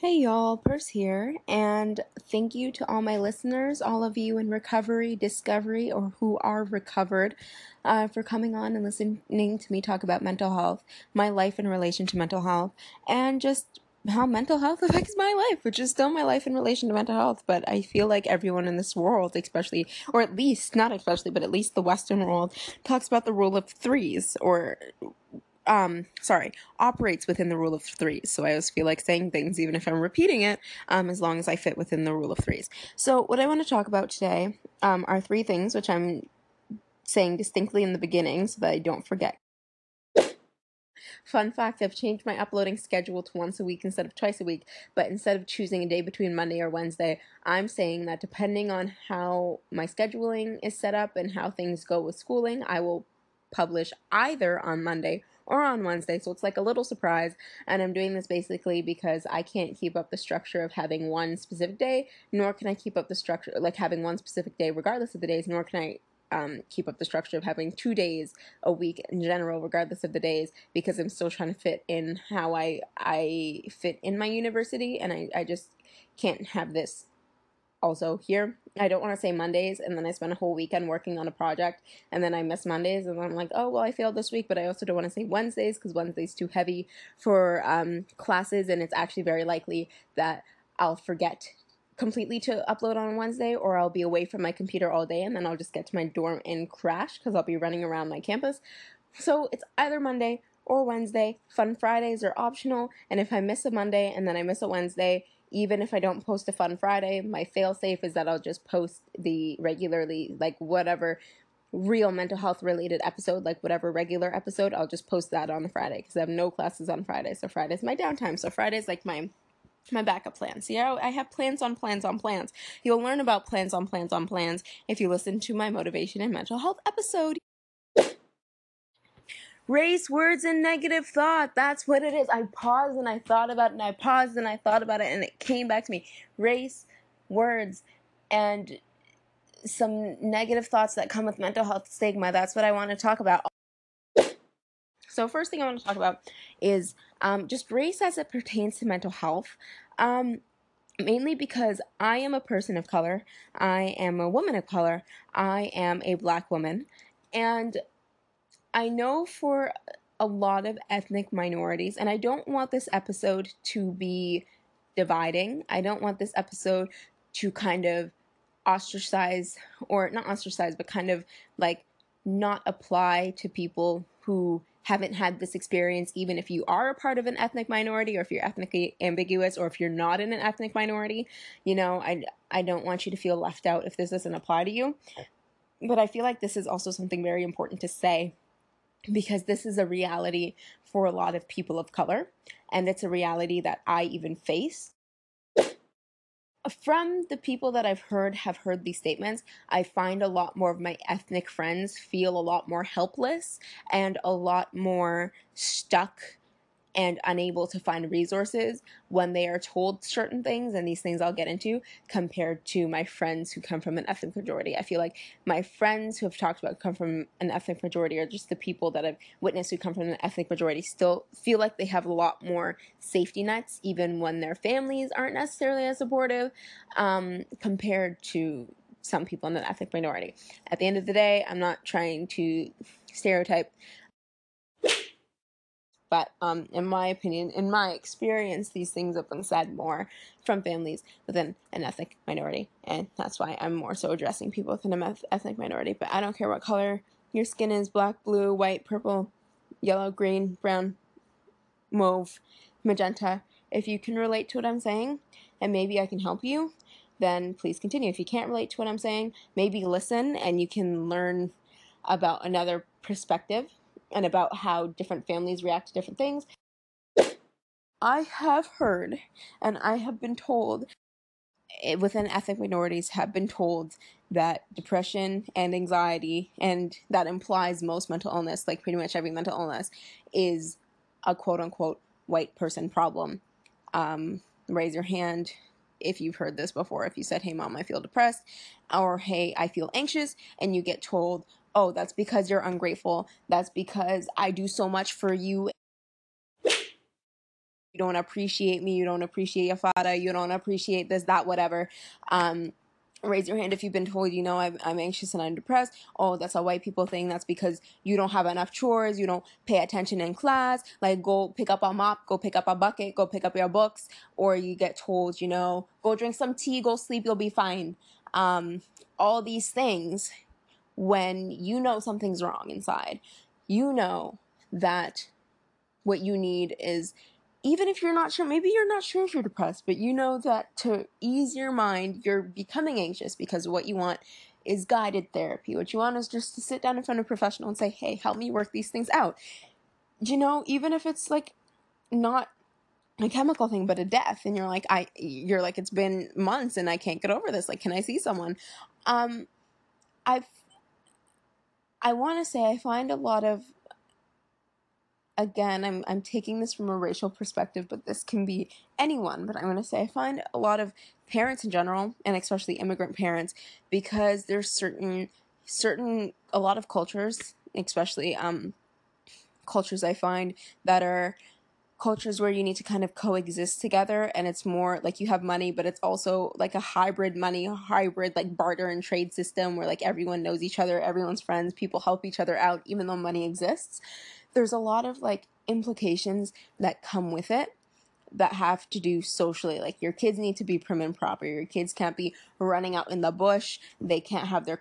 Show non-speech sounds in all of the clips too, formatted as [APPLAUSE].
Hey y'all, Purse here, and thank you to all my listeners, all of you in recovery, discovery, or who are recovered, uh, for coming on and listening to me talk about mental health, my life in relation to mental health, and just how mental health [LAUGHS] affects my life, which is still my life in relation to mental health. But I feel like everyone in this world, especially, or at least, not especially, but at least the Western world, talks about the rule of threes, or um, sorry, operates within the rule of threes. So I always feel like saying things, even if I'm repeating it, um, as long as I fit within the rule of threes. So what I want to talk about today um, are three things, which I'm saying distinctly in the beginning so that I don't forget. Fun fact I've changed my uploading schedule to once a week instead of twice a week, but instead of choosing a day between Monday or Wednesday, I'm saying that depending on how my scheduling is set up and how things go with schooling, I will publish either on Monday or on Wednesday. So it's like a little surprise. And I'm doing this basically because I can't keep up the structure of having one specific day, nor can I keep up the structure, like having one specific day regardless of the days, nor can I um, keep up the structure of having two days a week in general, regardless of the days, because I'm still trying to fit in how I I fit in my university, and I, I just can't have this also here. I don't want to say Mondays and then I spend a whole weekend working on a project and then I miss Mondays and I'm like, oh, well, I failed this week, but I also don't want to say Wednesdays because Wednesday's too heavy for um, classes and it's actually very likely that I'll forget completely to upload on Wednesday or I'll be away from my computer all day and then I'll just get to my dorm and crash because I'll be running around my campus. So it's either Monday or Wednesday. Fun Fridays are optional and if I miss a Monday and then I miss a Wednesday, even if I don't post a fun Friday, my fail safe is that I'll just post the regularly, like whatever real mental health related episode, like whatever regular episode, I'll just post that on Friday because I have no classes on Friday. So Friday's my downtime. So Friday's like my my backup plan. See, I have plans on plans on plans. You'll learn about plans on plans on plans if you listen to my motivation and mental health episode. Race, words, and negative thought. That's what it is. I paused and I thought about it, and I paused and I thought about it, and it came back to me. Race, words, and some negative thoughts that come with mental health stigma. That's what I want to talk about. So, first thing I want to talk about is um, just race as it pertains to mental health. Um, mainly because I am a person of color, I am a woman of color, I am a black woman, and I know for a lot of ethnic minorities, and I don't want this episode to be dividing. I don't want this episode to kind of ostracize, or not ostracize, but kind of like not apply to people who haven't had this experience, even if you are a part of an ethnic minority, or if you're ethnically ambiguous, or if you're not in an ethnic minority. You know, I, I don't want you to feel left out if this doesn't apply to you. But I feel like this is also something very important to say because this is a reality for a lot of people of color, and it's a reality that I even face. From the people that I've heard have heard these statements, I find a lot more of my ethnic friends feel a lot more helpless and a lot more stuck and unable to find resources when they are told certain things, and these things I'll get into, compared to my friends who come from an ethnic majority. I feel like my friends who have talked about come from an ethnic majority, or just the people that I've witnessed who come from an ethnic majority, still feel like they have a lot more safety nets, even when their families aren't necessarily as supportive, um, compared to some people in an ethnic minority. At the end of the day, I'm not trying to stereotype but um, in my opinion, in my experience, these things have been said more from families within an ethnic minority. And that's why I'm more so addressing people within an ethnic minority. But I don't care what color your skin is black, blue, white, purple, yellow, green, brown, mauve, magenta. If you can relate to what I'm saying, and maybe I can help you, then please continue. If you can't relate to what I'm saying, maybe listen and you can learn about another perspective and about how different families react to different things. I have heard and I have been told eh, within ethnic minorities have been told that depression and anxiety and that implies most mental illness like pretty much every mental illness is a quote unquote white person problem um, raise your hand if you've heard this before if you said hey mom i feel depressed or hey i feel anxious and you get told oh, that's because you're ungrateful. That's because I do so much for you. you don't appreciate me, you don't appreciate your father, you don't appreciate this, that, whatever. Um, raise your hand if you've been told you know I'm, I'm anxious and i'm depressed. Oh that's a white people thing. That's because you don't have enough chores. You don't pay attention in class. Like go pick up a mop. Go pick up a bucket. Go pick up your books. Or you get told you know go drink some tea. Go sleep. You'll be fine. Um, all these things when you know something's wrong inside you know that what you need is even if you're not sure, maybe you're not sure if you're depressed, but you know that to ease your mind, you're becoming anxious because what you want is guided therapy. What you want is just to sit down in front of a professional and say, hey, help me work these things out. You know, even if it's like not a chemical thing but a death and you're like i you're like it's been months and i can't get over this like can i see someone um i've i want to say i find a lot of again, I'm I'm taking this from a racial perspective, but this can be anyone. But I'm going to say I find a lot of parents in general, and especially immigrant parents, because there's certain certain a lot of cultures, especially um cultures I find that are cultures where you need to kind of coexist together and it's more like you have money but it's also like a hybrid money hybrid like barter and trade system where like everyone knows each other everyone's friends people help each other out even though money exists. There's a lot of like implications that come with it that have to do socially. Like your kids need to be prim and proper. Your kids can't be running out in the bush. They can't have their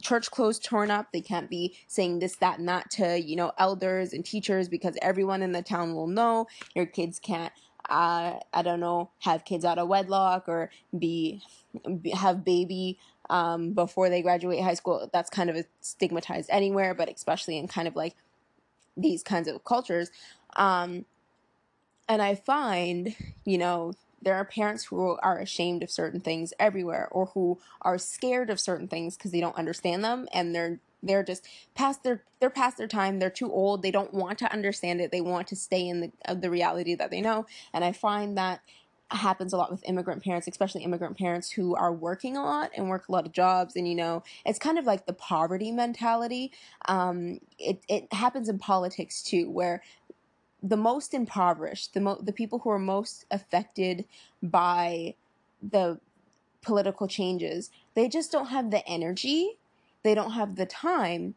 church clothes torn up. They can't be saying this, that, and that to, you know, elders and teachers because everyone in the town will know. Your kids can't, uh, I don't know, have kids out of wedlock or be, have baby um, before they graduate high school. That's kind of stigmatized anywhere, but especially in kind of like these kinds of cultures. Um, and I find, you know, there are parents who are ashamed of certain things everywhere or who are scared of certain things because they don't understand them and they're they're just past their they're past their time they're too old they don't want to understand it they want to stay in the uh, the reality that they know and i find that happens a lot with immigrant parents, especially immigrant parents who are working a lot and work a lot of jobs. And, you know, it's kind of like the poverty mentality. Um, it, it happens in politics too, where the most impoverished, the, mo- the people who are most affected by the political changes, they just don't have the energy, they don't have the time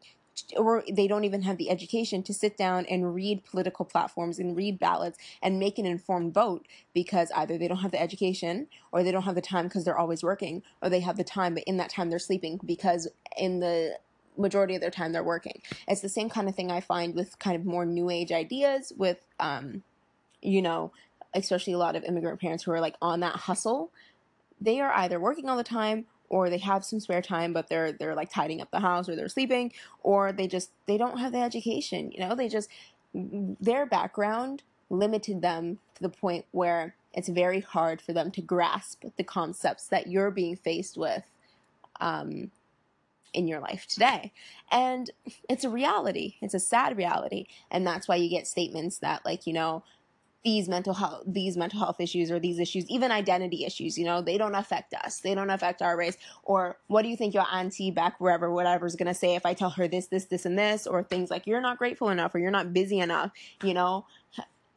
or they don't even have the education to sit down and read political platforms and read ballots and make an informed vote because either they don't have the education or they don't have the time because they're always working or they have the time but in that time they're sleeping because in the majority of their time they're working. It's the same kind of thing i find with kind of more new age ideas with um you know especially a lot of immigrant parents who are like on that hustle. They are either working all the time or they have some spare time but they're they're like tidying up the house or they're sleeping or they just they don't have the education you know? They just their background limited them to the point where it's very hard for them to grasp the concepts that you're being faced with um, in your life today. And it's a reality. It's a sad reality. And that's why you get statements that, like, you know, these mental health these mental health issues or these issues even identity issues you know they don't affect us they don't affect our race or what do you think your auntie back wherever whatever's going to say if i tell her this this this and this or things like you're not grateful enough or you're not busy enough you know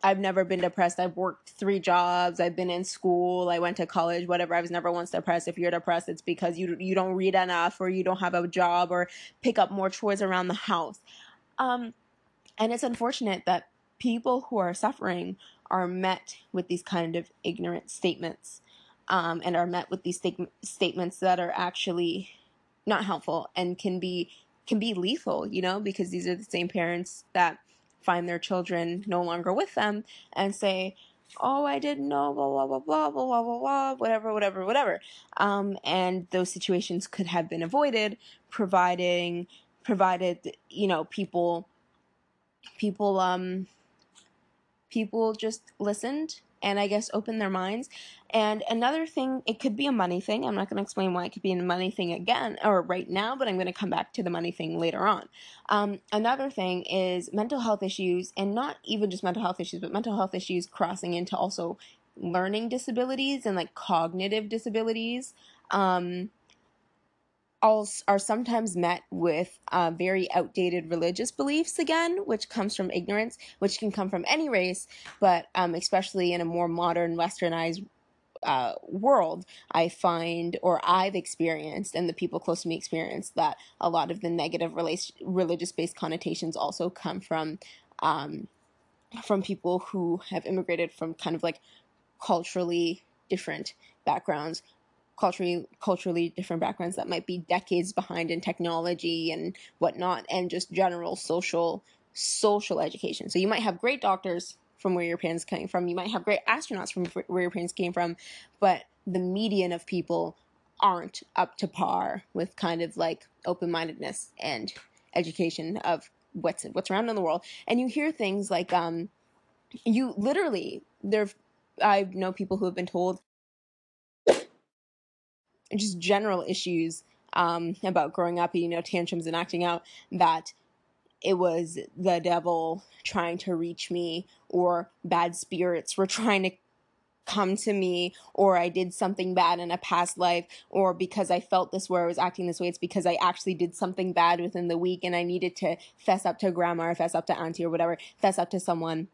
I've never been depressed. I've worked three jobs. I've been in school. I went to college. Whatever. I was never once depressed. If you're depressed, it's because you you don't read enough, or you don't have a job, or pick up more chores around the house. Um, and it's unfortunate that people who are suffering are met with these kind of ignorant statements um, and are met with these st- statements that are actually not helpful and can be can be lethal you know because these are the same parents that find their children no longer with them and say oh i didn't know blah blah blah blah blah blah blah blah whatever whatever whatever. Um, and those situations could have been avoided providing provided you know people people um people just listened and I guess open their minds. And another thing, it could be a money thing. I'm not going to explain why it could be a money thing again or right now, but I'm going to come back to the money thing later on. Um, another thing is mental health issues, and not even just mental health issues, but mental health issues crossing into also learning disabilities and like cognitive disabilities. Um, are sometimes met with uh, very outdated religious beliefs again, which comes from ignorance, which can come from any race, but um, especially in a more modern, westernized uh, world, I find, or I've experienced, and the people close to me experienced, that a lot of the negative religious based connotations also come from. Um, from people who have immigrated from kind of like culturally different backgrounds culturally culturally different backgrounds that might be decades behind in technology and whatnot and just general social social education. So you might have great doctors from where your parents came from. You might have great astronauts from where your parents came from but the median of people aren't up to par with kind of like open-mindedness and education of what's what's around in the world. And you hear things like um you literally there i know people who have been told just general issues um, about growing up, you know, tantrums and acting out, that it was the devil trying to reach me, or bad spirits were trying to come to me, or I did something bad in a past life, or because I felt this way, I was acting this way, it's because I actually did something bad within the week and I needed to fess up to grandma or fess up to auntie or whatever, fess up to someone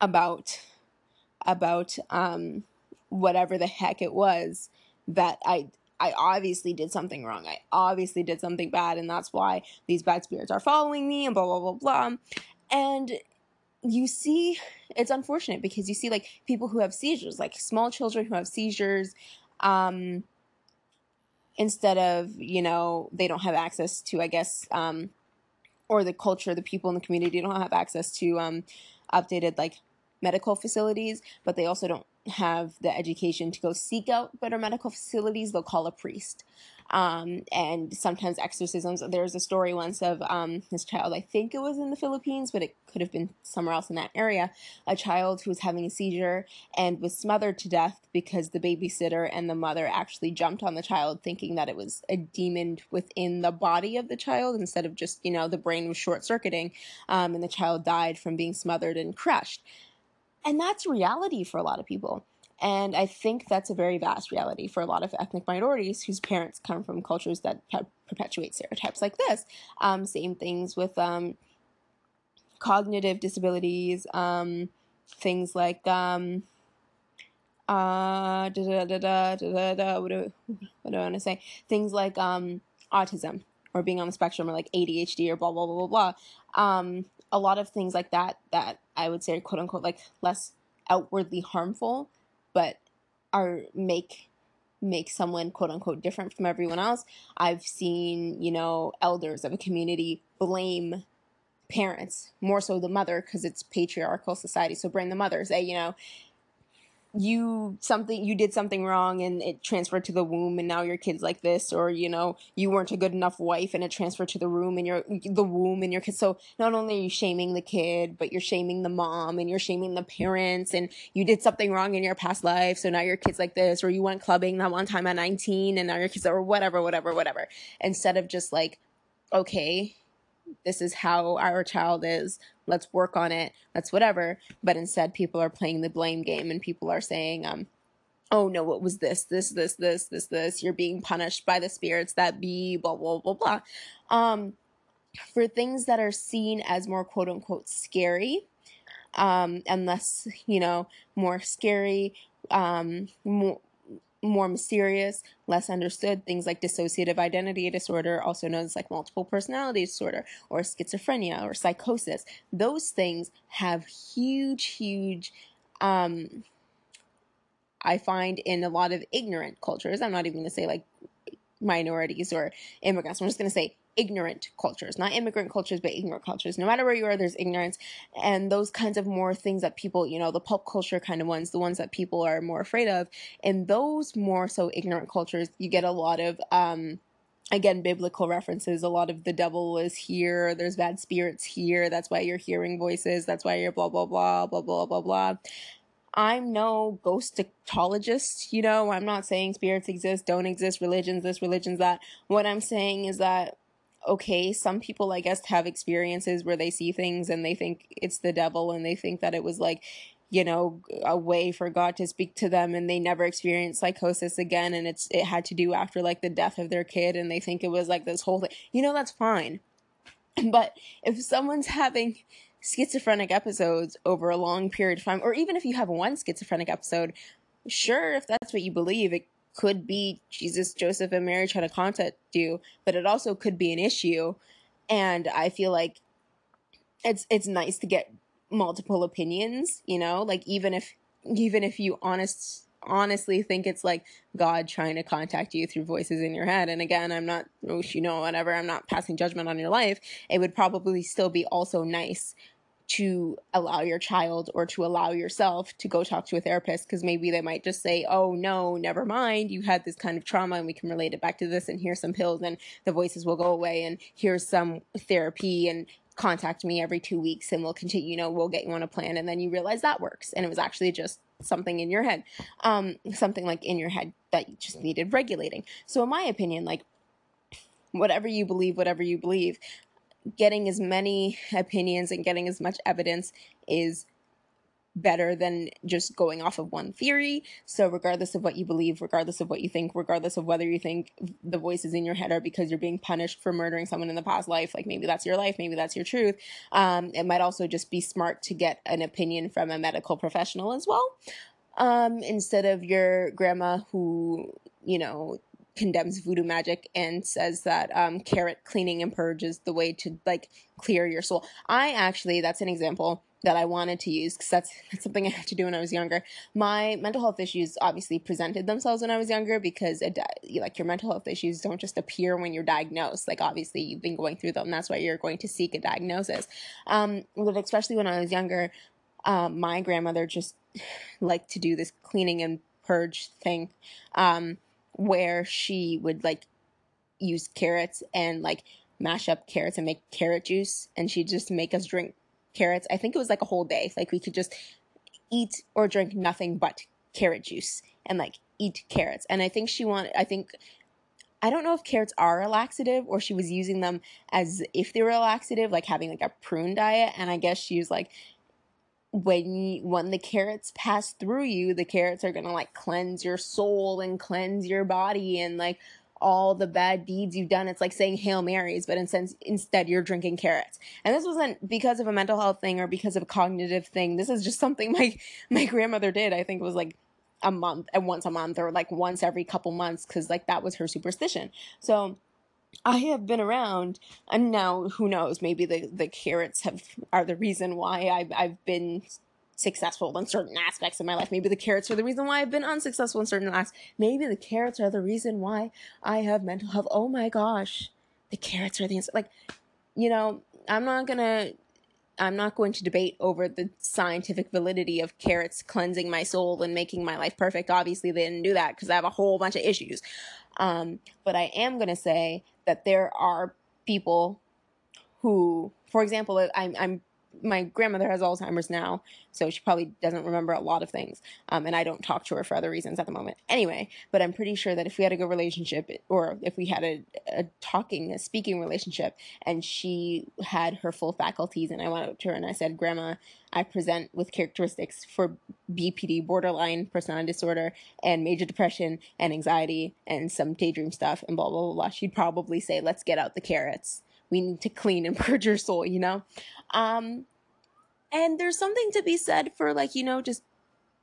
about about um whatever the heck it was that I I obviously did something wrong. I obviously did something bad, and that's why these bad spirits are following me, and blah, blah, blah, blah. And you see, it's unfortunate because you see, like, people who have seizures, like small children who have seizures, um, instead of, you know, they don't have access to, I guess, um, or the culture, the people in the community don't have access to um, updated, like, medical facilities, but they also don't have the education to go seek out better medical facilities, they'll call a priest. Um, and sometimes exorcisms. There's a story once of um, this child, I think it was in the Philippines, but it could have been somewhere else in that area. A child who was having a seizure and was smothered to death because the babysitter and the mother actually jumped on the child, thinking that it was a demon within the body of the child instead of just, you know, the brain was short circuiting. Um, and the child died from being smothered and crushed. And that's reality for a lot of people. And I think that's a very vast reality for a lot of ethnic minorities whose parents come from cultures that perpetuate stereotypes like this. Um, same things with um, cognitive disabilities, um, things like um, uh, da, da, da, what, do, what do I want to say? Things like um, autism or being on the spectrum or like ADHD or blah, blah, blah, blah, blah. Um, a lot of things like that that I would say are quote unquote like less outwardly harmful, but are make make someone quote unquote different from everyone else. I've seen, you know, elders of a community blame parents, more so the mother, because it's patriarchal society. So bring the mother, say, eh, you know, you something you did something wrong and it transferred to the womb and now your kid's like this or you know you weren't a good enough wife and it transferred to the room and your the womb and your kids so not only are you shaming the kid but you're shaming the mom and you're shaming the parents and you did something wrong in your past life so now your kid's like this or you went clubbing that one time at 19 and now your kids or whatever whatever whatever. Instead of just like okay this is how our child is let's work on it let's whatever. But instead people are playing the blame game and people are saying um oh no what was this this this this this this. You're being punished by the spirits that be blah blah blah blah. Um for things that are seen as more quote unquote scary um and less you know more scary um more more mysterious, less understood things like dissociative identity disorder, also known as like multiple personality disorder or schizophrenia or psychosis. Those things have huge, huge, um, I find in a lot of ignorant cultures. I'm not even going to say like minorities or immigrants. I'm just going to say ignorant cultures, not immigrant cultures, but ignorant cultures. No matter where you are, there's ignorance. And those kinds of more things that people, you know, the pulp culture kind of ones, the ones that people are more afraid of. In those more so ignorant cultures, you get a lot of, um, again biblical references a lot of the devil is here there's bad spirits here that's why you're hearing voices that's why you're blah blah blah blah blah blah blah I'm no ghostologist, you know, I'm not saying spirits exist, don't exist, religions this, religions that. What I'm saying is that okay, some people, I guess, have experiences where they see things and they think it's the devil and they think that it was like you know a way for god to speak to them and they never experienced psychosis again and it's it had to do after like the death of their kid and they think it was like this whole thing. You know that's fine. [CLEARS THROAT] But if someone's having schizophrenic episodes over a long period of time or even if you have one schizophrenic episode sure if that's what you believe it could be jesus joseph and mary trying to contact you but it also could be an issue and i feel like it's it's nice to get multiple opinions, you know, like even if even if you honest honestly think it's like God trying to contact you through voices in your head. And again, I'm not, you know, whatever, I'm not passing judgment on your life. It would probably still be also nice to allow your child or to allow yourself to go talk to a therapist because maybe they might just say, oh, no, never mind. You had this kind of trauma and we can relate it back to this. And here's some pills and the voices will go away. And here's some therapy and contact me every two weeks and we'll continue, you know, we'll get you on a plan. And then you realize that works. And it was actually just something in your head, um, something like in your head that you just needed regulating. So, in my opinion, like, whatever you believe, whatever you believe, getting as many opinions and getting as much evidence is better than just going off of one theory. So, regardless of what you believe, regardless of what you think, regardless of whether you think the voices in your head are because you're being punished for murdering someone in the past life, like maybe that's your life, maybe that's your truth, um, it might also just be smart to get an opinion from a medical professional as well. Um, instead of your grandma who, you know, condemns voodoo magic and says that um, carrot cleaning and purge is the way to like clear your soul. I actually, that's an example that I wanted to use because that's, that's something [LAUGHS] I had to do when I was younger. My mental health issues obviously presented themselves when I was younger because it, like your mental health issues don't just appear when you're diagnosed. Like obviously you've been going through them. That's why you're going to seek a diagnosis. Um, but especially when I was younger, um, my grandmother just [SIGHS] liked to do this cleaning and purge thing, um, where she would like use carrots and like mash up carrots and make carrot juice, and she'd just make us drink carrots. I think it was like a whole day. Like we could just eat or drink nothing but carrot juice and like eat carrots. And I think she wanted, I think, I don't know if carrots are a laxative or she was using them as if they were a laxative, like having like a prune diet. And I guess she was like, when you, when the carrots pass through you, the carrots are gonna like cleanse your soul and cleanse your body and like all the bad deeds you've done. It's like saying Hail Marys, but instead, instead you're drinking carrots. And this wasn't because of a mental health thing or because of a cognitive thing. This is just something [LAUGHS] my my grandmother did. I think it was like a month and once a month or like once every couple months because like that was her superstition. So I have been around, and now who knows? Maybe the, the carrots have are the reason why I've I've been successful in certain aspects of my life. Maybe the carrots are the reason why I've been unsuccessful in certain aspects. Maybe the carrots are the reason why I have mental health. Oh my gosh, the carrots are the answer. Like, you know, I'm not gonna. I'm not going to debate over the scientific validity of carrots cleansing my soul and making my life perfect. Obviously, they didn't do that because I have a whole bunch of issues. Um, but I am going to say that there are people who, for example, I'm, I'm my grandmother has Alzheimer's now, so she probably doesn't remember a lot of things. Um, and I don't talk to her for other reasons at the moment. Anyway, but I'm pretty sure that if we had a good relationship, or if we had a, a talking, a speaking relationship, and she had her full faculties, and I went up to her and I said, Grandma, I present with characteristics for BPD, borderline personality disorder, and major depression, and anxiety, and some daydream stuff, and blah, blah, blah, blah. She'd probably say, Let's get out the carrots we need to clean and [LAUGHS] purge your soul, you know? Um, and there's something to be said for like, you know, just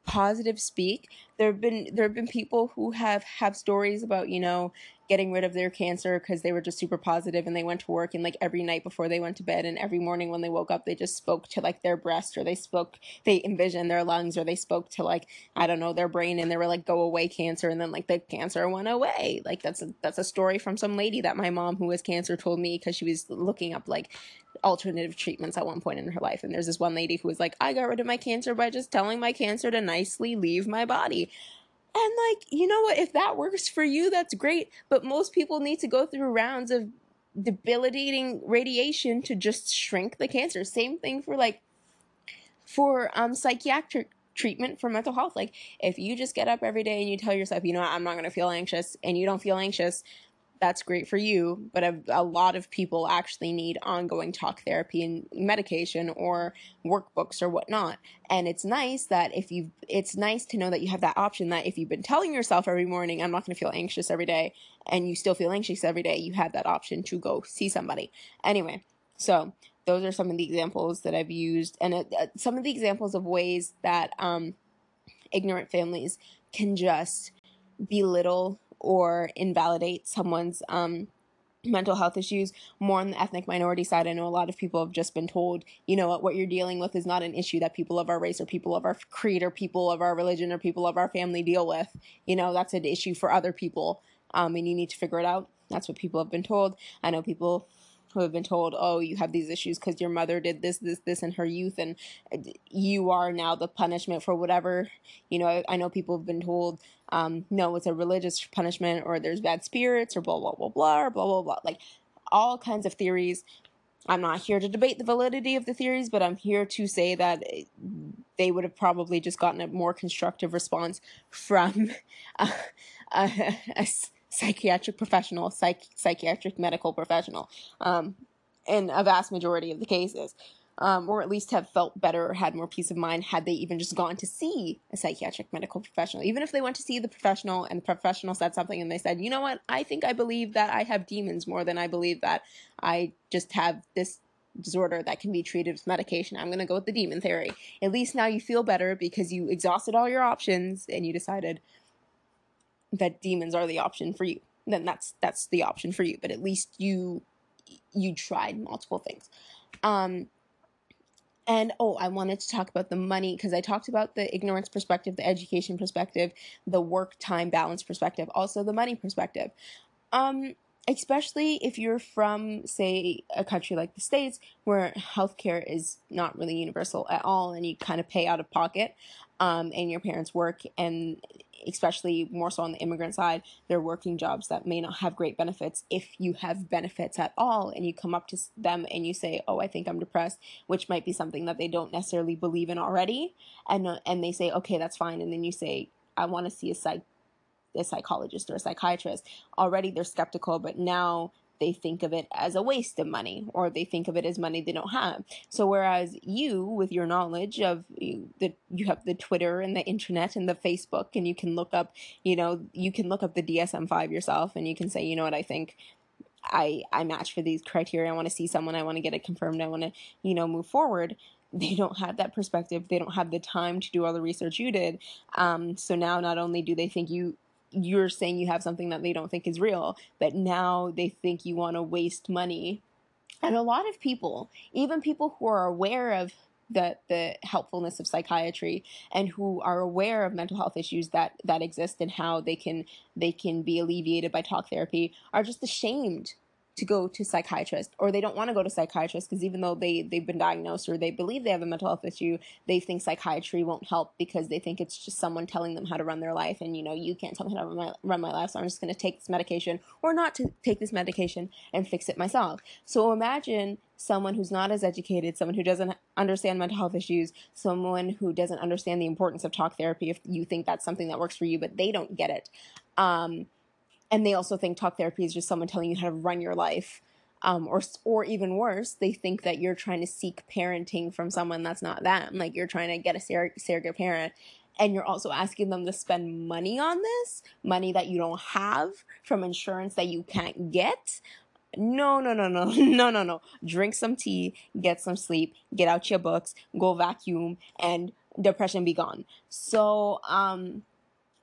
positive speak. There have been there have been people who have have stories about, you know, getting rid of their cancer because they were just super positive and they went to work and like every night before they went to bed and every morning when they woke up they just spoke to like their breast or they spoke they envisioned their lungs or they spoke to like I don't know their brain and they were like go away cancer and then like the cancer went away. Like that's a that's a story from some lady that my mom who has cancer told me because she was looking up like alternative treatments at one point in her life. And there's this one lady who was like I got rid of my cancer by just telling my cancer to nicely leave my body and like, you know what? If that works for you, that's great. But most people need to go through rounds of debilitating radiation to just shrink the cancer. Same thing for like for um psychiatric treatment for mental health. Like if you just get up every day and you tell yourself, you know, I'm not going to feel anxious and you don't feel anxious that's great for you, but a, a, lot of people actually need ongoing talk therapy and medication or workbooks or whatnot. And it's nice that if you, it's nice to know that you have that option that if you've been telling yourself every morning, I'm not going to feel anxious every day, and you still feel anxious every day, you have that option to go see somebody. Anyway, so those are some of the examples that I've used, and uh, uh some of the examples of ways that um, ignorant families can just belittle or invalidate someone's um, mental health issues. More on the ethnic minority side i know a lot of people have just been told you know what what you're dealing with is not an issue that people of our race or people of our creed or people of our religion or people of our family deal with. You know that's an issue for other people um, and you need to figure it out. That's what people have been told. I know people who have been told, oh, you have these issues because your mother did this, this, this in her youth, and you are now the punishment for whatever. You know, I, I know people have been told, um, no, it's a religious punishment, or there's bad spirits, or blah, blah, blah, blah, or blah, blah, blah. Like all kinds of theories. I'm not here to debate the validity of the theories, but I'm here to say that they would have probably just gotten a more constructive response from [LAUGHS] a, a, a psychiatric professional, psych- psychiatric medical professional, um, in a vast majority of the cases. Um, or at least have felt better or had more peace of mind had they even just gone to see a psychiatric medical professional. Even if they went to see the professional and the professional said something and they said, you know what, I think I believe that I have demons more than I believe that I just have this disorder that can be treated with medication. I'm going to go with the demon theory. At least now you feel better because you exhausted all your options and you decided, that demons are the option for you, then that's that's the option for you. But at least you you tried multiple things. Um, and oh, I wanted to talk about the money because I talked about the ignorance perspective, the education perspective, the work time balance perspective, also the money perspective. Um, especially if you're from, say, a country like the States where healthcare is not really universal at all and you kind of pay out of pocket um, and your parents work and especially more so on the immigrant side, they're working jobs that may not have great benefits. If you have benefits at all and you come up to them and you say, "Oh, I think I'm depressed," which might be something that they don't necessarily believe in already, and uh, and they say, "Okay, that's fine," and then you say, "I want to see a psych a psychologist or a psychiatrist." Already they're skeptical, but now they think of it as a waste of money or they think of it as money they don't have. So whereas you with your knowledge of the you have the Twitter and the internet and the Facebook and you can look up, you know, you can look up the DSM-5 yourself and you can say, you know what, I think I I match for these criteria. I want to see someone, I want to get it confirmed, I want to, you know, move forward they don't have that perspective. They don't have the time to do all the research you did. Um, so now, not only do they think you you're saying you have something that they don't think is real, but now they think you want to waste money. And a lot of people, even people who are aware of the the helpfulness of psychiatry and who are aware of mental health issues that that exist and how they can they can be alleviated by talk therapy are just ashamed to go to psychiatrist or they don't want to go to psychiatrist because even though they they've been diagnosed or they believe they have a mental health issue they think psychiatry won't help because they think it's just someone telling them how to run their life and you know you can't tell me how to run my, run my life so i'm just going to take this medication or not to take this medication and fix it myself so imagine someone who's not as educated, someone who doesn't understand mental health issues, someone who doesn't understand the importance of talk therapy if you think that's something that works for you, but they don't get it. Um, and they also think talk therapy is just someone telling you how to run your life um, or or even worse, they think that you're trying to seek parenting from someone that's not them. Like you're trying to get a sur- surrogate parent, and you're also asking them to spend money on this, money that you don't have from insurance that you can't get. No, no, no, no, [LAUGHS] no, no, no. Drink some tea, get some sleep, get out your books, go vacuum, and depression be gone. So, um,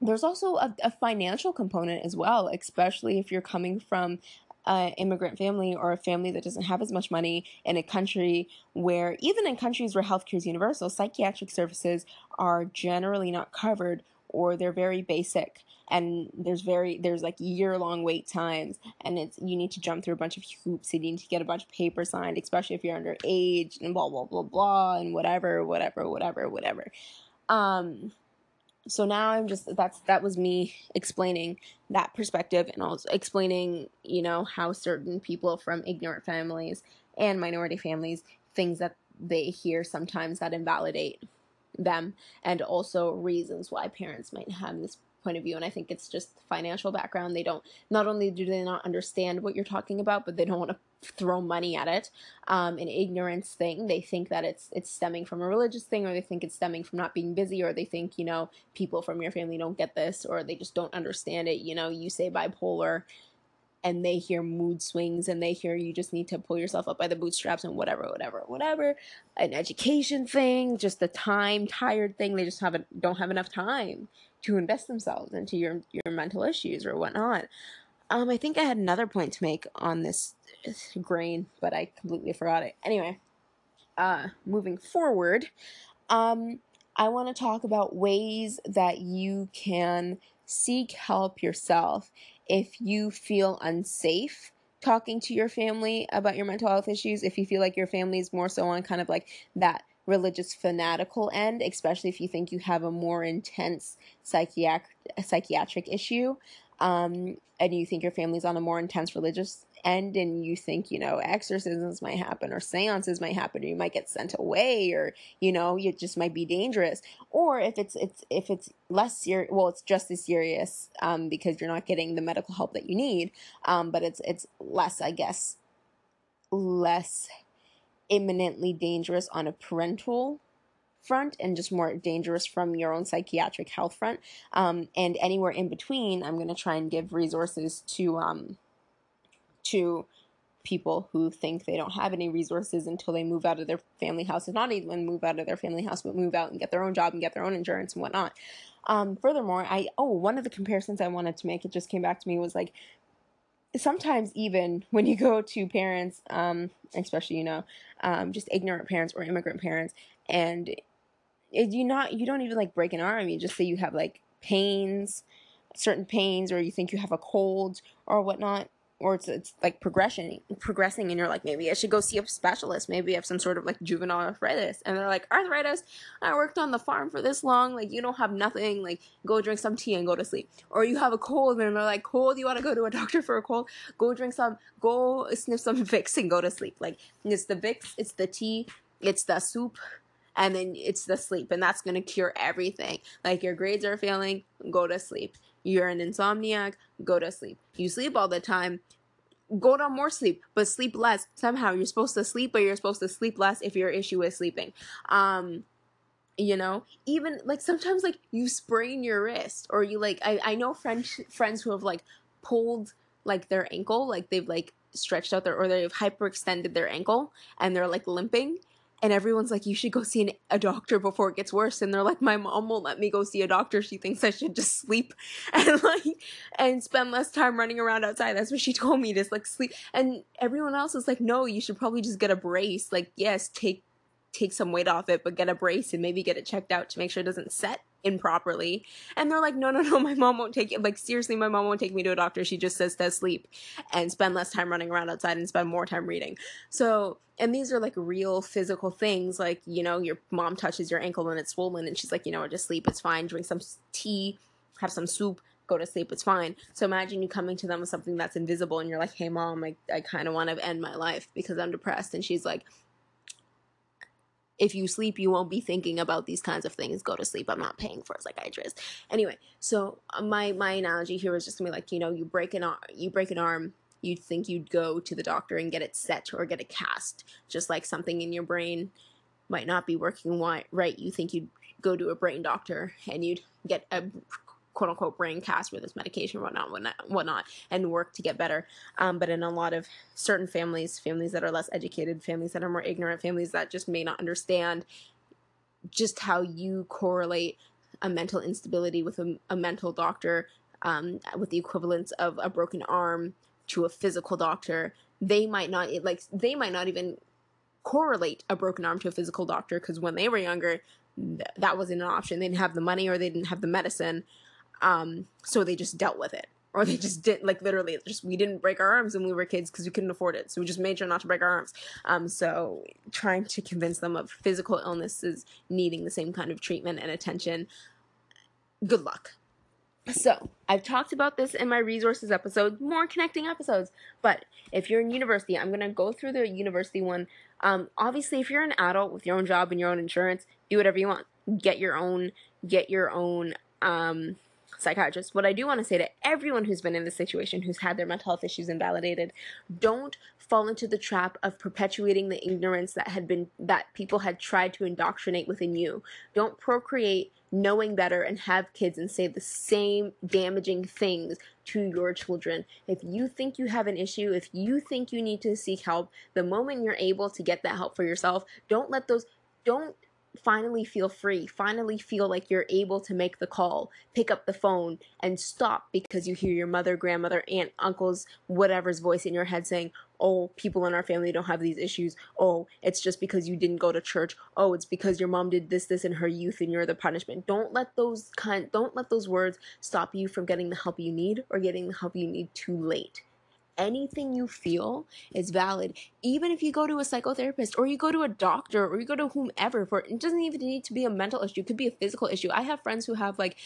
there's also a, a, financial component as well, especially if you're coming from an immigrant family or a family that doesn't have as much money in a country where, even in countries where healthcare is universal, psychiatric services are generally not covered or they're very basic. And there's very there's like year long wait times and it's you need to jump through a bunch of hoops you need to get a bunch of papers signed especially if you're underage and blah blah blah blah and whatever whatever whatever whatever. Um so now i'm just that's that was me explaining that perspective and also explaining you know how certain people from ignorant families and minority families things that they hear sometimes that invalidate them and also reasons why parents might have this point of view and i think it's just financial background they don't not only do they not understand what you're talking about but they don't want to throw money at it um, an ignorance thing they think that it's it's stemming from a religious thing or they think it's stemming from not being busy or they think you know people from your family don't get this or they just don't understand it you know you say bipolar and they hear mood swings and they hear you just need to pull yourself up by the bootstraps and whatever, whatever, whatever. An education thing, just a time tired thing. They just haven't don't have enough time to invest themselves into your your mental issues or whatnot. Um, I think I had another point to make on this grain, but I completely forgot it. Anyway, uh, moving forward, um, I want to talk about ways that you can seek help yourself if you feel unsafe talking to your family about your mental health issues, if you feel like your family is more so on kind of like that religious fanatical end, especially if you think you have a more intense psychiatric psychiatric issue, um, and you think your family's on a more intense religious end and you think you know exorcisms might happen or seances might happen or you might get sent away or you know it just might be dangerous. Or if it's it's if it's less serious well it's just as serious um, because you're not getting the medical help that you need um, but it's it's less i guess less imminently dangerous on a parental front and just more dangerous from your own psychiatric health front um, and anywhere in between i'm going to try and give resources to um, to people who think they don't have any resources until they move out of their family house, and not even move out of their family house, but move out and get their own job and get their own insurance and whatnot. Um, furthermore, I oh one of the comparisons I wanted to make, it just came back to me was like sometimes even when you go to parents, um, especially you know, um, just ignorant parents or immigrant parents, and it, you not you don't even like break an arm, you just say you have like pains, certain pains, or you think you have a cold or whatnot or it's it's like progression progressing and you're like maybe I should go see a specialist. Maybe I have some sort of like juvenile arthritis. And they're like arthritis? I worked on the farm for this long. Like you don't have nothing. Like go drink some tea and go to sleep. Or you have a cold and they're like cold? You want to go to a [LAUGHS] doctor for a cold? Go drink some go sniff some [LAUGHS] Vicks and go to sleep. Like it's the Vicks it's the tea it's the soup and then it's the sleep and that's going to cure everything. Like your grades are failing go to sleep you're an insomniac, go to sleep. You sleep all the time, go to more sleep, but sleep less. Somehow you're supposed to sleep, but you're supposed to sleep less if your issue is sleeping. Um, you know, even like sometimes like you sprain your wrist or you like I, I know friends friends who have like pulled like their ankle, like they've like stretched out their or they've hyperextended their ankle and they're like limping and everyone's like you should go see an, a doctor before it gets worse. And they're like my mom won't let me go see a doctor. She thinks i should just sleep [LAUGHS] and like and spend less time running around outside. That's what she [LAUGHS] told me just like sleep. And everyone else is like no you should probably just get a brace. Like yes take take some weight off it but get a brace and maybe get it checked out to make sure it doesn't set improperly. And they're like no no no [LAUGHS] my mom won't take it. Like seriously my mom won't take me to a doctor. She just says to sleep and spend less time running around outside and spend more time reading. So and these are like real physical things. Like you know your mom touches your ankle and it's swollen and she's like you know just sleep. It's fine. Drink some tea have some soup go to sleep. It's fine. So imagine you coming to them with something that's invisible and you're like hey mom i, I kind of want to end my life because i'm depressed. And she's like if you sleep, you won't be thinking about these kinds of things. Go to sleep. I'm not paying for a psychiatrist. Anyway, so uh, my my analogy here was just gonna be like, you know, you break an arm, you break an arm, you'd think you'd go to the doctor and get it set or get a cast, just like something in your brain might not be working right. You think you'd go to a brain doctor and you'd get a quote unquote brain cast with this medication, whatnot, whatnot, whatnot, and work to get better. Um, but in a lot of certain families, families that are less educated, families that are more ignorant, families that just may not understand just how you correlate a mental instability with a, a mental doctor, um, with the equivalence of a broken arm to a physical doctor, they might not like they might not even correlate a broken arm to a physical doctor because when they were younger, th- that wasn't an option. They didn't have the money or they didn't have the medicine. Um, so they just dealt with it. Or they just didn't like literally just we didn't break our arms when we were kids because we couldn't afford it. So we just made sure not to break our arms. Um, so trying to convince them of physical illnesses needing the same kind of treatment and attention. Good luck. So, I've talked about this in my resources episode, more connecting episodes. But if you're in university, I'm going to go through the university one. Um, obviously, if you're an adult with your own job and your own insurance, do whatever you want. Get your own, get your own um, psychiatrist. What I do want to say to everyone who's been in this situation, who's had their mental health issues invalidated, don't fall into the trap of perpetuating the ignorance that had been that people had tried to indoctrinate within you. Don't procreate knowing better and have kids and say the same damaging things to your children. If you think you have an issue, if you think you need to seek help, the moment you're able to get that help for yourself, don't let those don't finally feel free, finally feel like you're able to make the call, pick up the phone, and stop because you hear your mother, grandmother, aunt, uncles, whatever's voice in your head saying, Oh, people in our family don't have these issues. Oh, it's just because you didn't go to church. Oh, it's because your mom did this, this in her youth and you're the punishment. Don't let those kind don't let those words stop you from getting the help you need or getting the help you need too late anything you feel is valid even if you go to a psychotherapist or you go to a doctor or you go to whomever for it doesn't even need to be a mental issue it could be a physical issue. I have friends who have like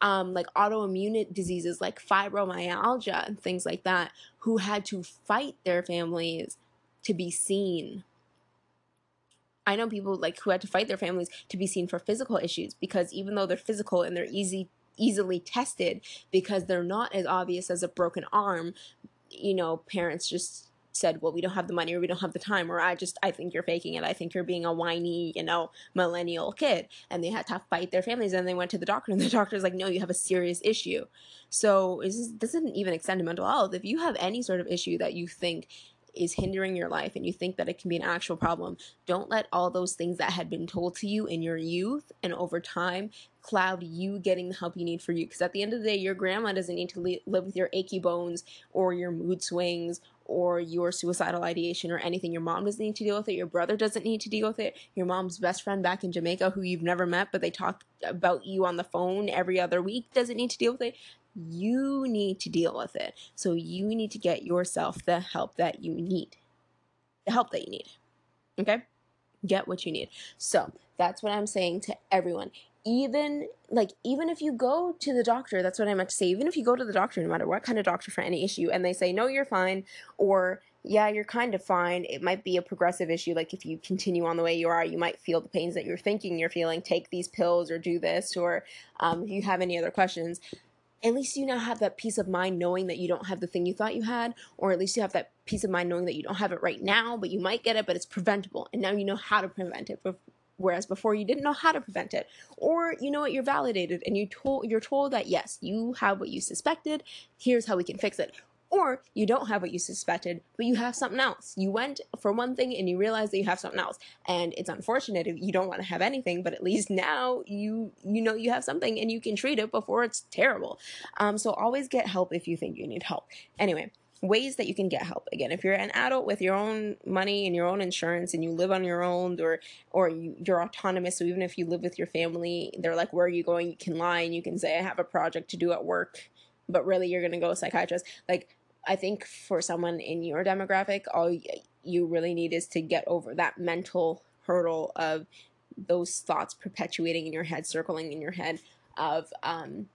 um like autoimmune diseases like fibromyalgia and things like that who had to fight their families to be seen. I know people like who had to fight their families to be seen for physical issues because even though they're physical and they're easy easily tested because they're not as obvious as a broken arm you know, parents just said, well, we don't have the money or we don't have the time, or I just, I think you're faking it. I think you're being a whiny, you know, millennial kid. And they had to fight their families. And they went to the doctor, and the [LAUGHS] doctor's like, no, you have a serious issue. So this doesn't even extend to mental health. If you have any sort of issue that you think is hindering your life and you think that it can be an actual problem, don't let all those things that had been told to you in your youth and over time cloud you getting the help you need for you. Because at the end of the day, your grandma doesn't need to live with your achy bones or your mood swings or your suicidal ideation or anything. Your mom doesn't need to deal with it. Your brother doesn't need to deal with it. Your mom's best friend back in Jamaica, who you've never met, but they talk about you on the phone every other week, doesn't need to deal with it. You need to deal with it. So you need to get yourself the help that you need. The help that you need. Okay? Get what you need. So that's what I'm saying to everyone even like even if you go to the doctor that's what i meant to say even if you go to the doctor no matter what kind of doctor for any issue and they say no you're fine or yeah you're kind of fine it might be a progressive issue like if you continue on the way you are you might feel the pains that you're thinking you're feeling take these pills or do this or um, if you have any other questions at least you now have that peace of mind knowing that you don't have the thing you thought you had, or at least you have that peace of mind knowing that you don't have it right now, but you might get it, but it's preventable. And now you know how to prevent it whereas before you didn't know how to prevent it or you know what you're validated and you told you're told that yes you have what you suspected here's how we can fix it or you don't have what you suspected, but you have something else. You went for one thing and you realize that you have something else. And it's unfortunate if you don't want to have anything, but at least [LAUGHS] now you you know you have something and you can treat it before it's terrible. Um, so always get help if you think you need help. Anyway, ways that you can get help again if you're an adult with your own money and your own insurance and you live on your own or or you, you're autonomous so even if you live with your family they're like where are you going you can lie and you can say i have a project to do at work but really you're going to go a psychiatrist like i think for someone in your demographic all you really need is to get over that mental hurdle of those thoughts perpetuating in your head circling in your head of um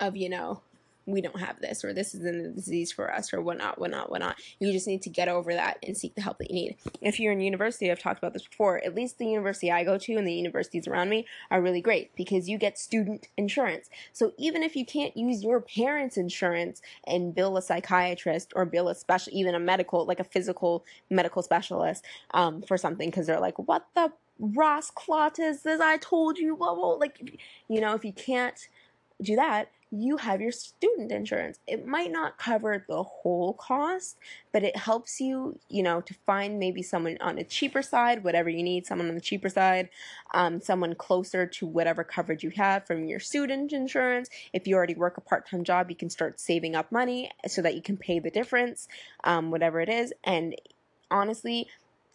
of you know we don't have this or this isn't a disease for us or whatnot, whatnot, whatnot. You just need to get over that and seek the help that you need. If you're in university, I've talked about this before, at least the university I go to and the universities around me are really great because you get student insurance. So even if you can't use your parents' insurance and bill a psychiatrist or bill a special, even a medical, like a physical medical specialist um, for something because they're like, what the Ross clot is this? I told you, blah, blah. Like, you know, if you can't do that, you have your student insurance. It might not cover the whole cost, but it helps you, you know, to find maybe someone on a cheaper side, whatever you need, someone on the cheaper side, um, someone closer to whatever coverage you have from your student insurance. If you already work a part time job, you can start saving up money so that you can pay the difference, um, whatever it is. And honestly,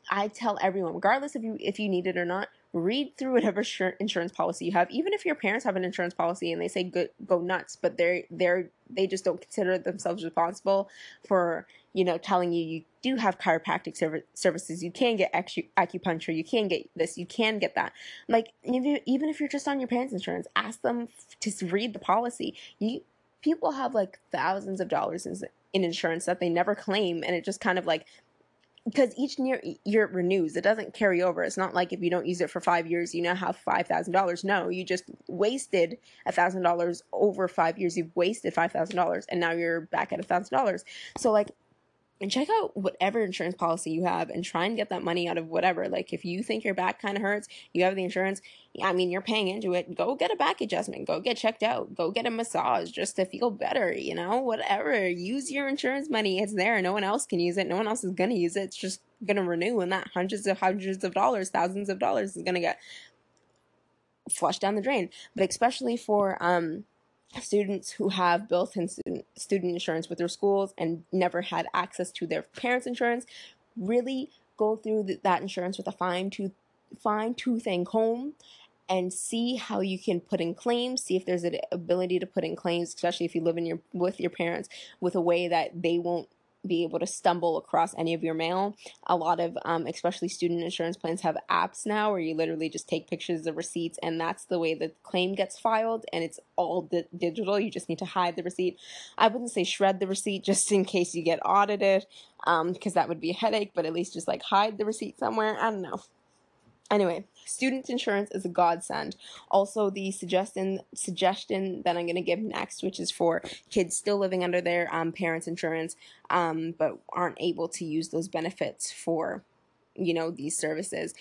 I tell everyone, regardless if you if you need it or not, read through whatever insurance policy you have even if your parents have an insurance policy and they say go, go nuts but they're they're they just don't consider themselves responsible for you know telling you you do have chiropractic serv- services. You can get acu- acupuncture. You can get this. You can get that. Like if you, even if you're just on your parents insurance ask them to read the policy. You people have like thousands of dollars in, in insurance that they never claim and it just kind of like because each year year it renews. It doesn't carry over. It's not like if you don't use it for five years you now have five thousand dollars. No you just wasted a thousand dollars over five years. You've wasted five thousand dollars and now you're back at a thousand dollars. So like and check out whatever insurance policy you have and try and get that money out of whatever. Like if you think your back kind of hurts, you have the insurance. I mean, you're paying into it. Go get a back adjustment. Go get checked out. Go get a massage just to feel better, you know? Whatever. Use your insurance money. It's there. No one else can use it. No one else is going to use it. It's just going to renew and that hundreds of hundreds of dollars, thousands of dollars is going to get flushed down the drain. But especially for um students who have built-in student, student insurance with their schools and never had access to their parents' insurance really go through that insurance with a fine tooth fine toothing comb and see how you can put in claims see if there's an ability to put in claims especially if you live in your with your parents with a way that they won't be able to stumble across any of your mail. A lot of, um, especially student insurance plans, have apps now where you literally just take pictures of receipts, and that's the way the claim gets filed, and it's all di- digital. You just need to hide the receipt. I wouldn't say shred the receipt just in case you get audited, um, because that would be a headache. But at least just like hide the receipt somewhere. I don't know. Anyway, student insurance is a godsend. Also, the suggestion suggestion that I'm going to give next, which is for kids still living under their um, parents' insurance, um, but aren't able to use those benefits for, you know, these services.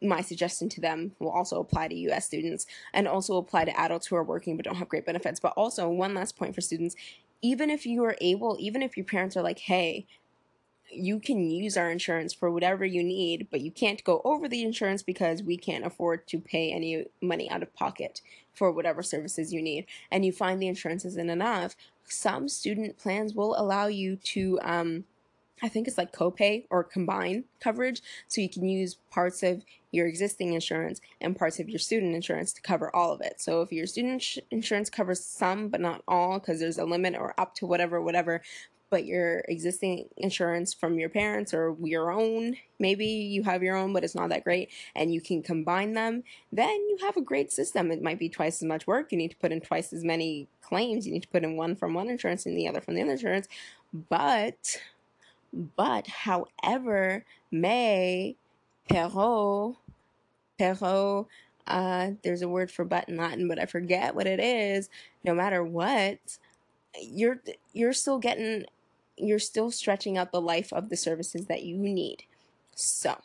My suggestion to them will also apply to U.S. students and also apply to adults who are working but don't have great benefits. But also, one last point for students even if you are able, even if your parents are like, hey, you can use our insurance for whatever you need, but you can't go over the insurance because we can't afford to pay any money out of pocket for whatever services you need. And you find the insurance isn't enough. Some student plans will allow you to, um, I think it's like copay or combine coverage. So you can use parts of your existing insurance and parts of your student insurance to cover all of it. So if your student insurance covers some but not all because there's a limit or up to whatever, whatever, but your existing insurance from your parents or your own, maybe you have your own, but it's not that great, and you can combine them, then you have a great system. It might be twice as much work. You need to put in twice as many claims. You need to put in one from one insurance and the other from the other insurance. But, but, however, may, Perot, Perot, uh, there's a word for but in Latin, but I forget what it is. No matter what, you're you're still getting you're still stretching out the life of the services that you need. So,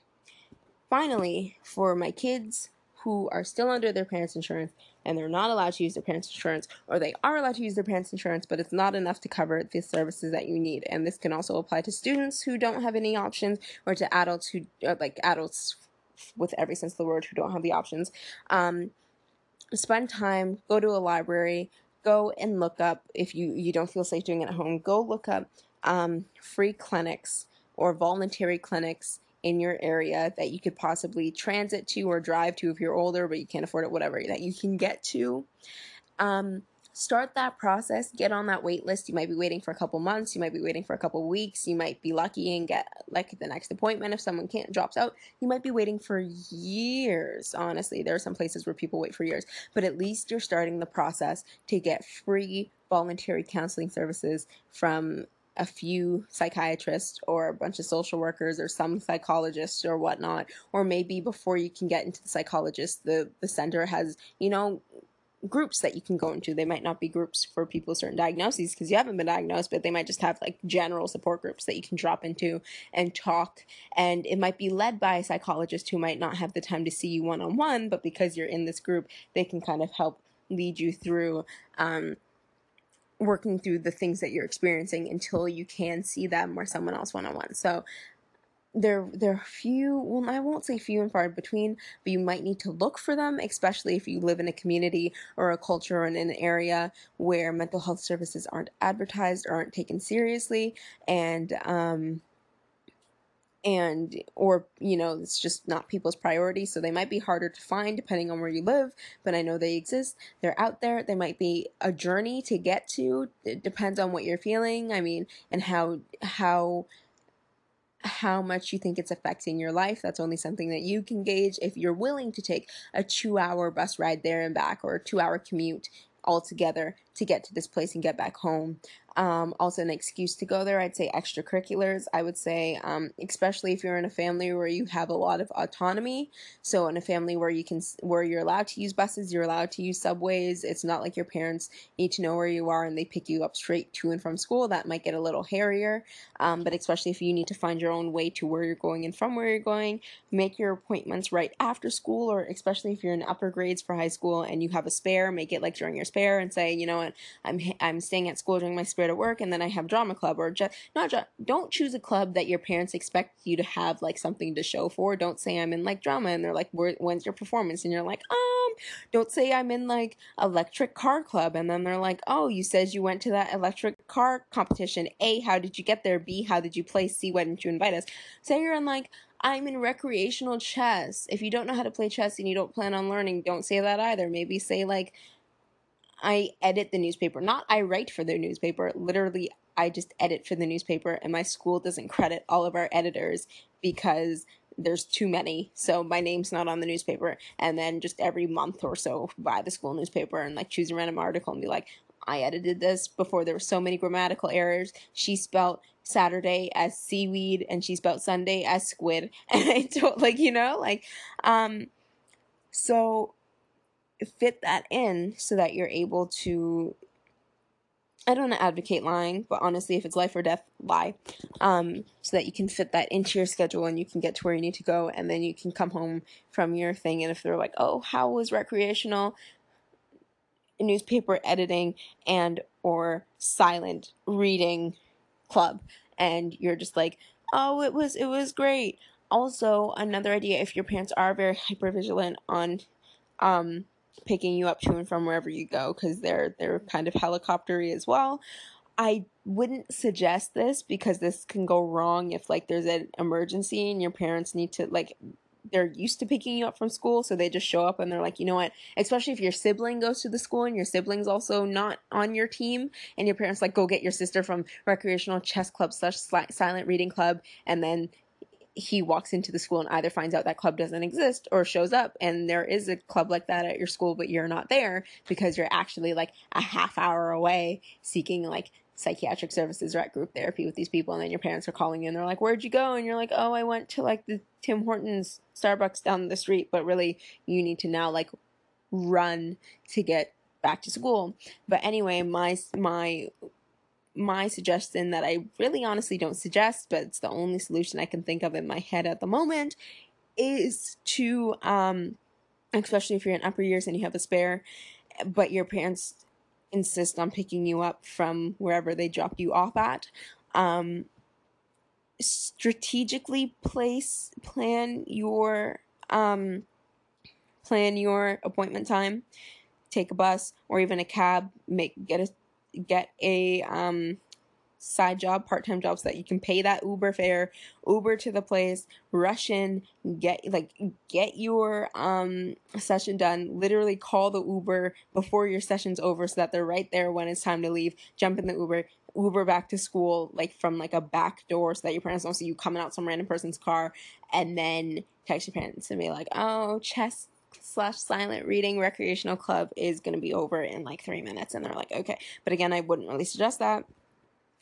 finally, for my kids who are still under their parents' insurance and they're not allowed to use their parents' insurance, or they are allowed to use their parents' insurance, but it's not enough to cover the services that you need. And this can also apply to students who don't have any options, or to adults who, like adults with every sense of the word, who don't have the options. Um, spend time, go to a library, go and look up if you you don't feel safe doing it at home. Go look up um, free clinics or voluntary clinics in your area that you could possibly transit to or drive to if you're older but you can't afford it, whatever, that you can get to. Um, start that process, get on that wait list. You might be waiting for a couple months, you might be waiting for a couple weeks, you might be lucky and get like the next appointment if someone can't drops out. You might be waiting for years. Honestly, there are some places where people wait for years, but at least you're starting the process to get free voluntary counseling services from a few psychiatrists or a bunch of social workers or some psychologists or whatnot or maybe before you can get into the psychologist the the center has you know groups that you can go into. They might not be groups for people with certain diagnoses because you haven't been diagnosed but they might just have like general support groups that you can drop into and talk. And it might be led by a psychologist who might not have the time to see you one-on-one but because you're in this group they can kind of help lead you through um, working through the things that you're experiencing until you can see them or someone else one on one. So there there are few well I won't say few and far between, but you might need to look for them, especially if you live in a community or a culture or in an area where mental health services aren't advertised or aren't taken seriously and um and or you know it's just not people's priority so they might be harder to find depending on where you live but i know they exist. They're out there. They might be a journey to get to. It depends on what you're feeling i mean and how how how much you think it's affecting your life. That's only something that you can gauge if you're willing to take a 2 hour bus ride there and back or a 2 hour commute altogether to get to this place and get back home. Um, also, an excuse to go there, I'd say extracurriculars. I would say, um, especially if you're in a family where you have a lot of autonomy. So, in a family where you can, where you're allowed to use buses, you're allowed to use subways. It's not like your parents need to know where you are and they pick you up straight to and from school. That might get a little hairier. Um, but especially if you need to find your own way to where you're going and from where you're going, make your appointments right after school, or especially if you're in upper grades for high school and you have a spare, make it like during your spare and say, you know I'm I'm staying at school during my spare to work, and then I have drama club or just not. Don't choose a club that your parents expect you to have like something to show for. Don't say I'm in like drama, and they're like, when's your performance? And you're like, um, don't say I'm in like electric car club, and then they're like, oh, you said you went to that electric car competition. A, how did you get there? B, how did you play? C, why didn't you invite us? Say you're in like I'm in recreational chess. If you don't know how to play chess and you don't plan on learning, don't say that either. Maybe say like I edit the newspaper. Not I write for the newspaper. Literally, I just edit for the newspaper, and my school doesn't credit all of our editors because there's too many. So my name's not on the newspaper. And then just every month or so, buy the school newspaper and like choose a random article and be like, I edited this before there were so many grammatical errors. She spelled Saturday as seaweed and she spelled Sunday as squid. [LAUGHS] And I don't like, you know, like, um, so fit that in so that you're able to I don't want to advocate lying, but honestly, if it's life or death, lie. Um, so that you can fit that into your schedule and you can get to where you need to go, and then you can come home from your thing. And if they're like, "Oh, how was recreational newspaper editing and or silent reading club?" and you're just like, "Oh, it was it was great." Also, another idea if your parents are very hyper vigilant on um picking you up to and from wherever you go because they're they're kind of helicoptery as well. I wouldn't suggest this because this can go wrong if like there's an emergency and your parents need to like they're used to picking you up from school so they just show up and they're like you know what especially if your sibling goes to the school and your sibling's also not on your team and your parents like go get your sister from recreational chess club slash silent reading club and then he walks into the school and either finds out that club doesn't exist or shows up and there is a club like that at your school but you're not there because you're actually like a half hour away seeking like psychiatric services or at group therapy with these people and then your parents are calling you and they're like where'd you go? And you're like oh i went to like the tim hortons starbucks down the street but really you need to now like run to get back to school. But anyway my my my suggestion that I really honestly don't suggest, but it's the only solution I can think of in my head at the moment, is to, um, especially if you're in upper years and you have a spare, but your parents insist on picking you up from wherever they dropped you off at, um, strategically place plan your um, plan your appointment time take a bus or even a cab make get a get a um, side job, part time job, so that you can pay that Uber fare, Uber to the place, rush in, get like get your um session done. Literally call the Uber before your session's over, so that they're right there when it's time to leave. Jump in the Uber, Uber back to school, like from like a back door, so that your parents don't see you coming out some random person's car, and then text your parents and be like, "Oh, chess slash silent reading recreational club is going to be over in like three minutes. And they're like, okay. But again, I wouldn't really suggest that.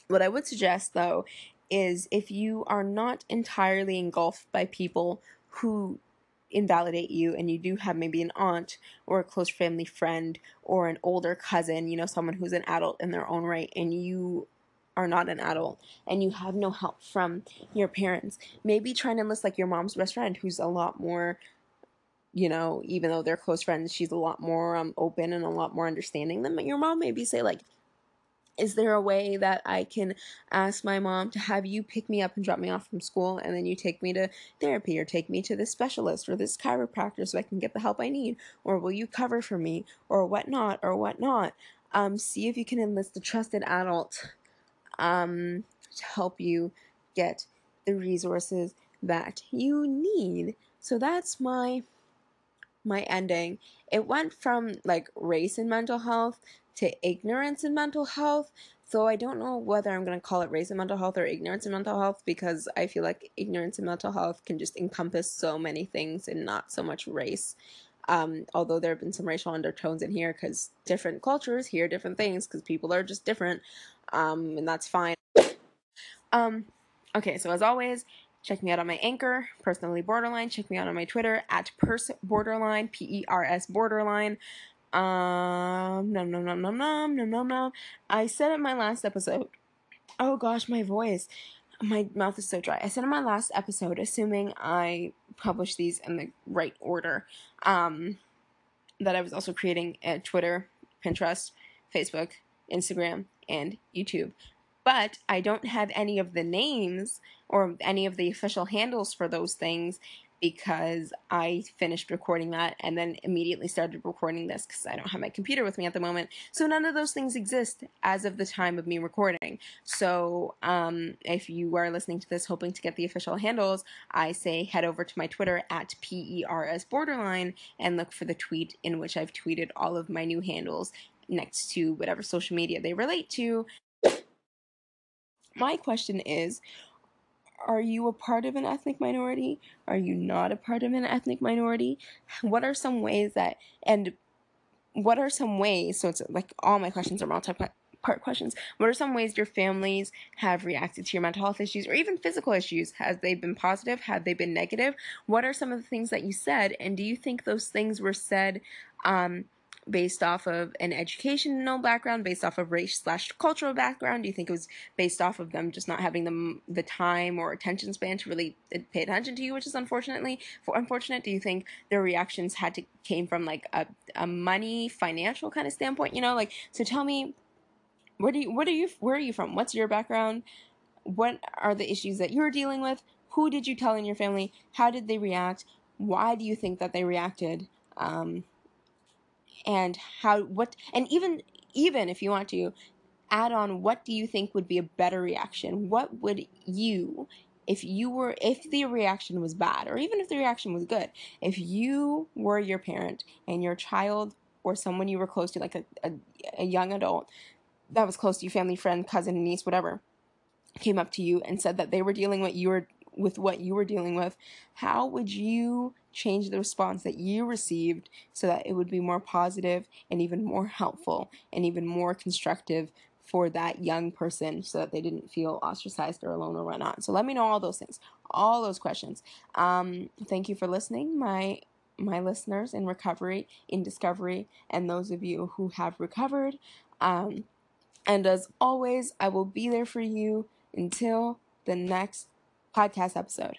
What I would suggest though is if you are not entirely engulfed by people who invalidate you and you do have maybe an aunt or a close family friend or an older cousin, you know, someone who's an adult in their own right, and you are not an adult and you have no help from your parents, maybe try and enlist like your mom's best friend who's a lot more you know, even though they're close friends, she's a lot more um, open and a lot more understanding than your mom. Maybe say like, is there a way that I can ask my mom to have you pick me up and drop me off from school and then you take me to therapy or take me to this specialist or this chiropractor so I can get the help I need? Or will you cover for me or whatnot or whatnot? Um, see if you can enlist a trusted adult um, to help you get the resources that you need. So that's my my ending, it went from like race and mental health to ignorance and mental health. So I don't know whether I'm going to call it race and mental health or ignorance and mental health because I feel like ignorance and mental health can just encompass so many things and not so much race. Um, although there have been some racial undertones in here because different cultures hear different things because people are just different, um, and that's fine. Um, okay, so as always, check me out on my anchor, personally borderline. Check me out on my Twitter at pers borderline, P E R S borderline. Um, nom nom nom nom nom nom nom nom. I said in my last episode. Oh gosh, my voice. My mouth is so dry. I said in my last episode, assuming I publish these in the right order, um, that I was also creating a Twitter, Pinterest, Facebook, Instagram, and YouTube. But I don't have any of the names or any of the official handles for those things because I finished recording that and then immediately started recording this because I don't have my computer with me at the moment. So none of those things exist as of the time of me recording. So um, if you are listening to this hoping to get the official handles, I say head over to my Twitter at PERS Borderline and look for the tweet in which I've tweeted all of my new handles next to whatever social media they relate to. My question is are you a part of an ethnic minority? Are you not a part of an ethnic minority? [LAUGHS] What are some ways that, and what are some ways, so it's like all my questions are multi part questions. What are some ways your families have reacted to your mental health issues or even physical issues? Have they been positive? Have they been negative? What are some of the things that you said? And do you think those things were said um, based off of an educational background, based off of race slash cultural background? Do you think it was based off of them just not having the the time or attention span to really uh, pay attention to you, which is unfortunately for unfortunate? Do you think their reactions had to came from like a, a money financial kind of standpoint? You know, like so. Tell me, where do you what are you where are you from? What's your background? What are the issues that you're dealing with? Who did you tell in your family? How did they react? Why do you think that they reacted? Um, and how what and even even if you want to add on what do you think would be a better reaction? What would you if you were if the reaction was bad or even if the reaction was good if you were your parent and your child or someone you were close to like a, a, a young adult that was close to you family friend cousin niece whatever came up to you and said that they were dealing with you were with what you were dealing with how would you change the response that you received so that it would be more positive and even more helpful and even more constructive for that young person so that they didn't feel ostracized or alone or whatnot. So let me know all those things, all those questions. Um, thank you for listening, my my listeners in recovery, in discovery, and those of you who have recovered. Um, and as always, I will be there for you until the next podcast episode.